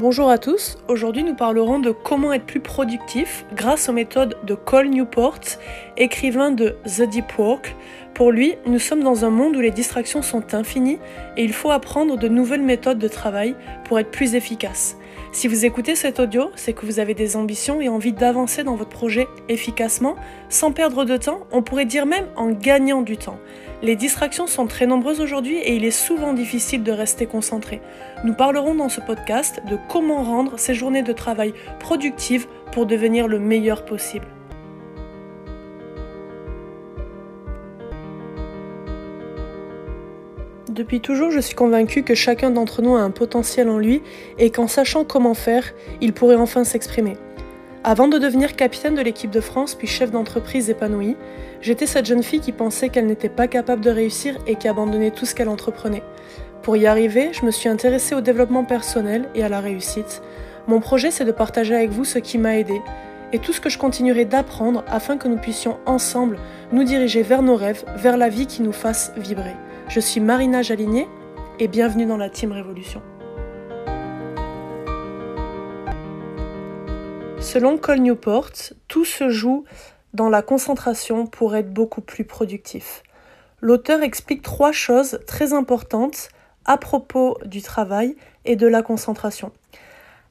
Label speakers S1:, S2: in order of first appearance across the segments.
S1: Bonjour à tous, aujourd'hui nous parlerons de comment être plus productif grâce aux méthodes de Cole Newport, écrivain de The Deep Work. Pour lui, nous sommes dans un monde où les distractions sont infinies et il faut apprendre de nouvelles méthodes de travail pour être plus efficace. Si vous écoutez cet audio, c'est que vous avez des ambitions et envie d'avancer dans votre projet efficacement, sans perdre de temps, on pourrait dire même en gagnant du temps. Les distractions sont très nombreuses aujourd'hui et il est souvent difficile de rester concentré. Nous parlerons dans ce podcast de comment rendre ces journées de travail productives pour devenir le meilleur possible. Depuis toujours, je suis convaincue que chacun d'entre nous a un potentiel en lui et qu'en sachant comment faire, il pourrait enfin s'exprimer. Avant de devenir capitaine de l'équipe de France puis chef d'entreprise épanouie, j'étais cette jeune fille qui pensait qu'elle n'était pas capable de réussir et qui abandonnait tout ce qu'elle entreprenait. Pour y arriver, je me suis intéressée au développement personnel et à la réussite. Mon projet, c'est de partager avec vous ce qui m'a aidé et tout ce que je continuerai d'apprendre afin que nous puissions ensemble nous diriger vers nos rêves, vers la vie qui nous fasse vibrer. Je suis Marina Jaligné et bienvenue dans la Team Révolution. Selon Cole Newport, tout se joue dans la concentration pour être beaucoup plus productif. L'auteur explique trois choses très importantes à propos du travail et de la concentration.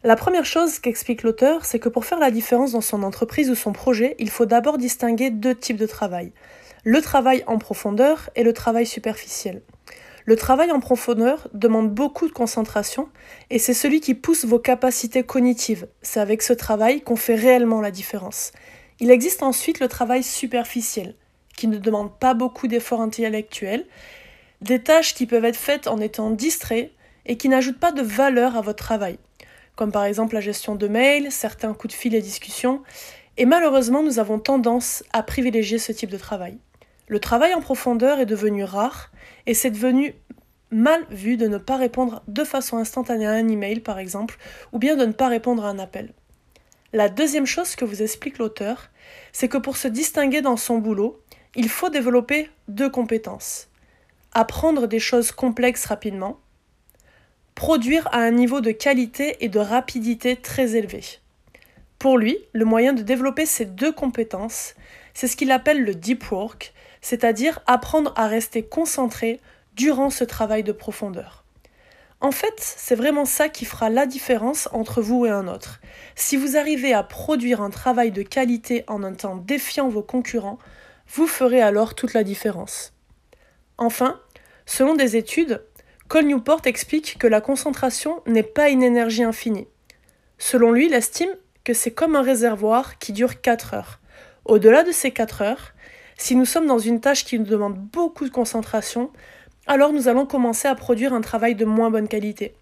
S1: La première chose qu'explique l'auteur, c'est que pour faire la différence dans son entreprise ou son projet, il faut d'abord distinguer deux types de travail. Le travail en profondeur et le travail superficiel. Le travail en profondeur demande beaucoup de concentration et c'est celui qui pousse vos capacités cognitives. C'est avec ce travail qu'on fait réellement la différence. Il existe ensuite le travail superficiel, qui ne demande pas beaucoup d'efforts intellectuels, des tâches qui peuvent être faites en étant distrait et qui n'ajoutent pas de valeur à votre travail, comme par exemple la gestion de mails, certains coups de fil et discussions, et malheureusement nous avons tendance à privilégier ce type de travail. Le travail en profondeur est devenu rare et c'est devenu mal vu de ne pas répondre de façon instantanée à un email par exemple ou bien de ne pas répondre à un appel. La deuxième chose que vous explique l'auteur, c'est que pour se distinguer dans son boulot, il faut développer deux compétences. Apprendre des choses complexes rapidement, produire à un niveau de qualité et de rapidité très élevé. Pour lui, le moyen de développer ces deux compétences, c'est ce qu'il appelle le deep work, c'est-à-dire apprendre à rester concentré durant ce travail de profondeur. En fait, c'est vraiment ça qui fera la différence entre vous et un autre. Si vous arrivez à produire un travail de qualité en un temps défiant vos concurrents, vous ferez alors toute la différence. Enfin, selon des études, Cole Newport explique que la concentration n'est pas une énergie infinie. Selon lui, il estime que c'est comme un réservoir qui dure 4 heures. Au-delà de ces 4 heures, si nous sommes dans une tâche qui nous demande beaucoup de concentration, alors nous allons commencer à produire un travail de moins bonne qualité.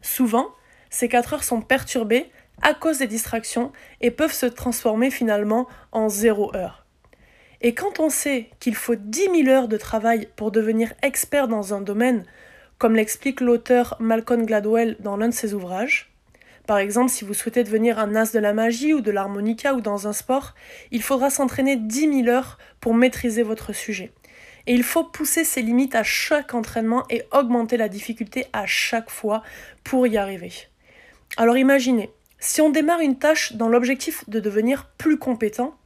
S1: Souvent, ces 4 heures sont perturbées à cause des distractions et peuvent se transformer finalement en 0 heure. Et quand on sait qu'il faut 10 000 heures de travail pour devenir expert dans un domaine, comme l'explique l'auteur Malcolm Gladwell dans l'un de ses ouvrages, par exemple, si vous souhaitez devenir un as de la magie ou de l'harmonica ou dans un sport, il faudra s'entraîner 10 000 heures pour maîtriser votre sujet. Et il faut pousser ses limites à chaque entraînement et augmenter la difficulté à chaque fois pour y arriver. Alors imaginez, si on démarre une tâche dans l'objectif de devenir plus compétent,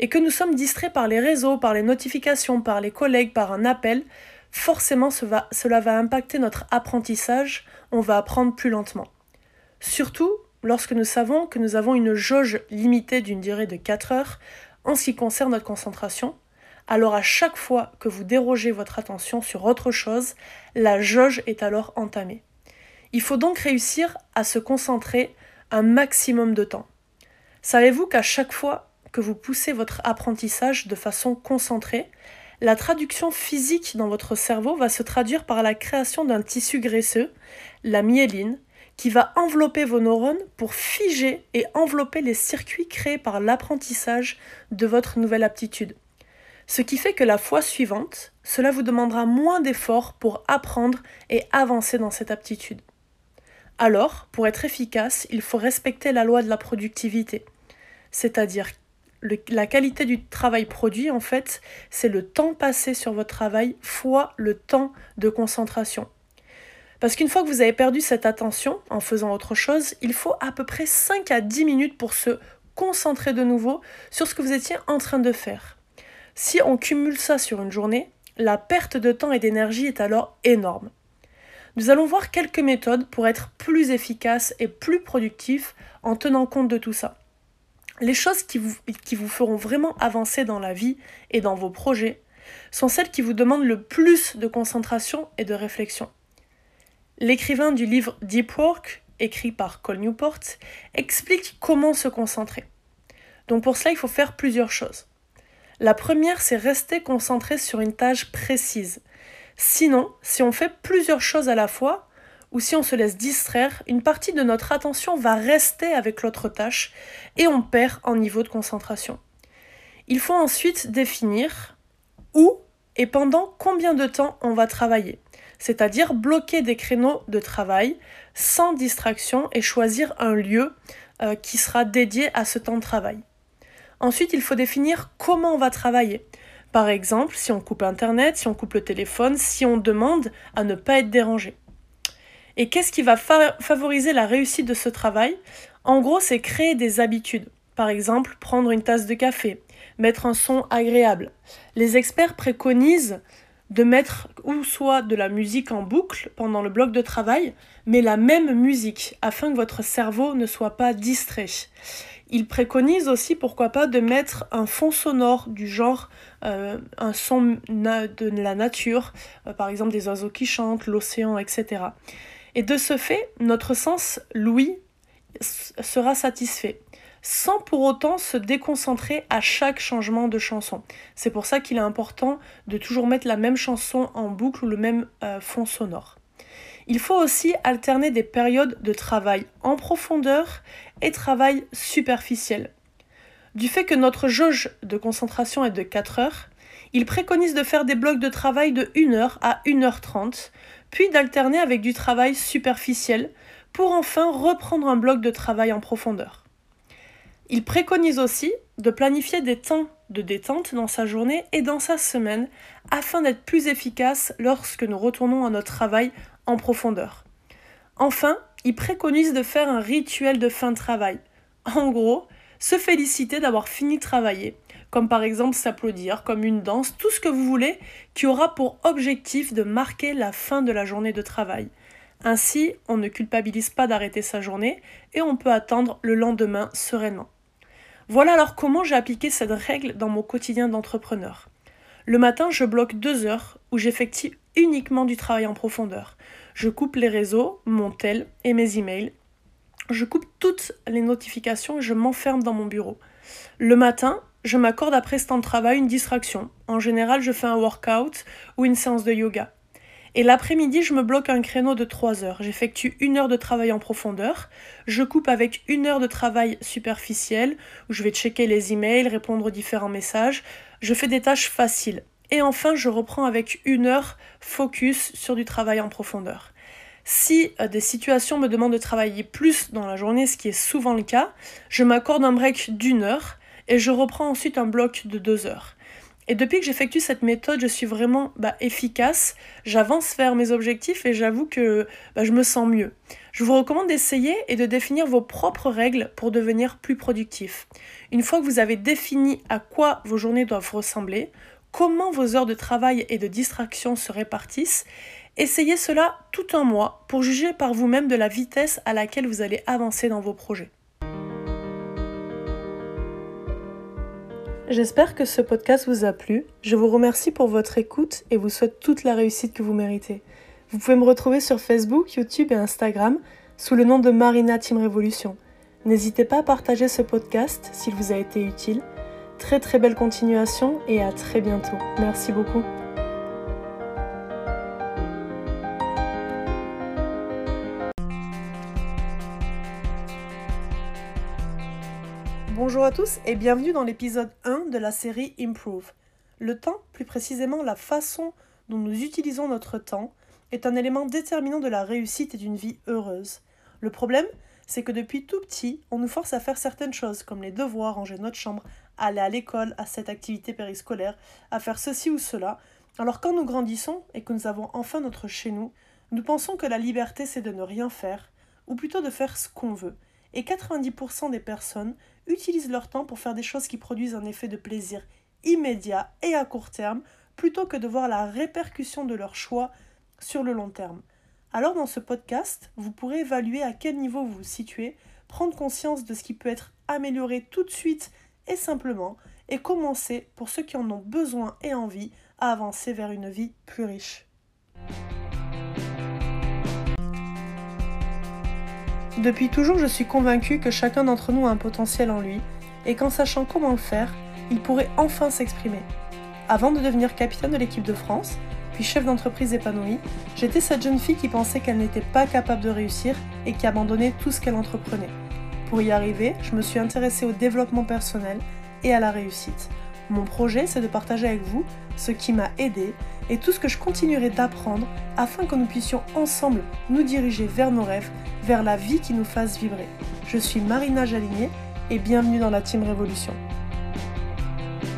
S1: et que nous sommes distraits par les réseaux, par les notifications, par les collègues, par un appel, forcément cela va impacter notre apprentissage, on va apprendre plus lentement. Surtout lorsque nous savons que nous avons une jauge limitée d'une durée de 4 heures en ce qui concerne notre concentration, alors à chaque fois que vous dérogez votre attention sur autre chose, la jauge est alors entamée. Il faut donc réussir à se concentrer un maximum de temps. Savez-vous qu'à chaque fois que vous poussez votre apprentissage de façon concentrée, la traduction physique dans votre cerveau va se traduire par la création d'un tissu graisseux, la myéline, qui va envelopper vos neurones pour figer et envelopper les circuits créés par l'apprentissage de votre nouvelle aptitude. Ce qui fait que la fois suivante, cela vous demandera moins d'efforts pour apprendre et avancer dans cette aptitude. Alors, pour être efficace, il faut respecter la loi de la productivité, c'est-à-dire la qualité du travail produit, en fait, c'est le temps passé sur votre travail fois le temps de concentration. Parce qu'une fois que vous avez perdu cette attention en faisant autre chose, il faut à peu près 5 à 10 minutes pour se concentrer de nouveau sur ce que vous étiez en train de faire. Si on cumule ça sur une journée, la perte de temps et d'énergie est alors énorme. Nous allons voir quelques méthodes pour être plus efficace et plus productif en tenant compte de tout ça. Les choses qui vous, qui vous feront vraiment avancer dans la vie et dans vos projets sont celles qui vous demandent le plus de concentration et de réflexion. L'écrivain du livre Deep Work, écrit par Cole Newport, explique comment se concentrer. Donc pour cela, il faut faire plusieurs choses. La première, c'est rester concentré sur une tâche précise. Sinon, si on fait plusieurs choses à la fois, ou si on se laisse distraire, une partie de notre attention va rester avec l'autre tâche et on perd en niveau de concentration. Il faut ensuite définir où et pendant combien de temps on va travailler c'est-à-dire bloquer des créneaux de travail sans distraction et choisir un lieu euh, qui sera dédié à ce temps de travail. Ensuite, il faut définir comment on va travailler. Par exemple, si on coupe Internet, si on coupe le téléphone, si on demande à ne pas être dérangé. Et qu'est-ce qui va favoriser la réussite de ce travail? En gros, c'est créer des habitudes. Par exemple, prendre une tasse de café, mettre un son agréable. Les experts préconisent de mettre ou soit de la musique en boucle pendant le bloc de travail, mais la même musique, afin que votre cerveau ne soit pas distrait. Il préconise aussi, pourquoi pas, de mettre un fond sonore du genre euh, un son de la nature, euh, par exemple des oiseaux qui chantent, l'océan, etc. Et de ce fait, notre sens, l'ouïe, sera satisfait sans pour autant se déconcentrer à chaque changement de chanson. C'est pour ça qu'il est important de toujours mettre la même chanson en boucle ou le même euh, fond sonore. Il faut aussi alterner des périodes de travail en profondeur et travail superficiel. Du fait que notre jauge de concentration est de 4 heures, il préconise de faire des blocs de travail de 1 heure à 1h30, puis d'alterner avec du travail superficiel pour enfin reprendre un bloc de travail en profondeur. Il préconise aussi de planifier des temps de détente dans sa journée et dans sa semaine afin d'être plus efficace lorsque nous retournons à notre travail en profondeur. Enfin, il préconise de faire un rituel de fin de travail. En gros, se féliciter d'avoir fini de travailler, comme par exemple s'applaudir, comme une danse, tout ce que vous voulez, qui aura pour objectif de marquer la fin de la journée de travail. Ainsi, on ne culpabilise pas d'arrêter sa journée et on peut attendre le lendemain sereinement. Voilà alors comment j'ai appliqué cette règle dans mon quotidien d'entrepreneur. Le matin, je bloque deux heures où j'effectue uniquement du travail en profondeur. Je coupe les réseaux, mon tel et mes emails. Je coupe toutes les notifications et je m'enferme dans mon bureau. Le matin, je m'accorde après ce temps de travail une distraction. En général, je fais un workout ou une séance de yoga. Et l'après-midi, je me bloque un créneau de 3 heures. J'effectue une heure de travail en profondeur. Je coupe avec une heure de travail superficiel, où je vais checker les emails, répondre aux différents messages. Je fais des tâches faciles. Et enfin, je reprends avec une heure focus sur du travail en profondeur. Si euh, des situations me demandent de travailler plus dans la journée, ce qui est souvent le cas, je m'accorde un break d'une heure et je reprends ensuite un bloc de deux heures. Et depuis que j'effectue cette méthode, je suis vraiment bah, efficace, j'avance vers mes objectifs et j'avoue que bah, je me sens mieux. Je vous recommande d'essayer et de définir vos propres règles pour devenir plus productif. Une fois que vous avez défini à quoi vos journées doivent ressembler, comment vos heures de travail et de distraction se répartissent, essayez cela tout un mois pour juger par vous-même de la vitesse à laquelle vous allez avancer dans vos projets. J'espère que ce podcast vous a plu. Je vous remercie pour votre écoute et vous souhaite toute la réussite que vous méritez. Vous pouvez me retrouver sur Facebook, YouTube et Instagram sous le nom de Marina Team Révolution. N'hésitez pas à partager ce podcast s'il vous a été utile. Très très belle continuation et à très bientôt. Merci beaucoup. Bonjour à tous et bienvenue dans l'épisode 1 de la série Improve. Le temps, plus précisément la façon dont nous utilisons notre temps, est un élément déterminant de la réussite et d'une vie heureuse. Le problème, c'est que depuis tout petit, on nous force à faire certaines choses, comme les devoirs, ranger notre chambre, aller à l'école, à cette activité périscolaire, à faire ceci ou cela. Alors quand nous grandissons et que nous avons enfin notre chez nous, Nous pensons que la liberté, c'est de ne rien faire, ou plutôt de faire ce qu'on veut. Et 90% des personnes utilisent leur temps pour faire des choses qui produisent un effet de plaisir immédiat et à court terme, plutôt que de voir la répercussion de leur choix sur le long terme. Alors dans ce podcast, vous pourrez évaluer à quel niveau vous vous situez, prendre conscience de ce qui peut être amélioré tout de suite et simplement, et commencer, pour ceux qui en ont besoin et envie, à avancer vers une vie plus riche. Depuis toujours, je suis convaincue que chacun d'entre nous a un potentiel en lui, et qu'en sachant comment le faire, il pourrait enfin s'exprimer. Avant de devenir capitaine de l'équipe de France, puis chef d'entreprise épanouie, j'étais cette jeune fille qui pensait qu'elle n'était pas capable de réussir et qui abandonnait tout ce qu'elle entreprenait. Pour y arriver, je me suis intéressée au développement personnel et à la réussite. Mon projet, c'est de partager avec vous ce qui m'a aidé et tout ce que je continuerai d'apprendre afin que nous puissions ensemble nous diriger vers nos rêves, vers la vie qui nous fasse vibrer. Je suis Marina Jaligné et bienvenue dans la Team Révolution.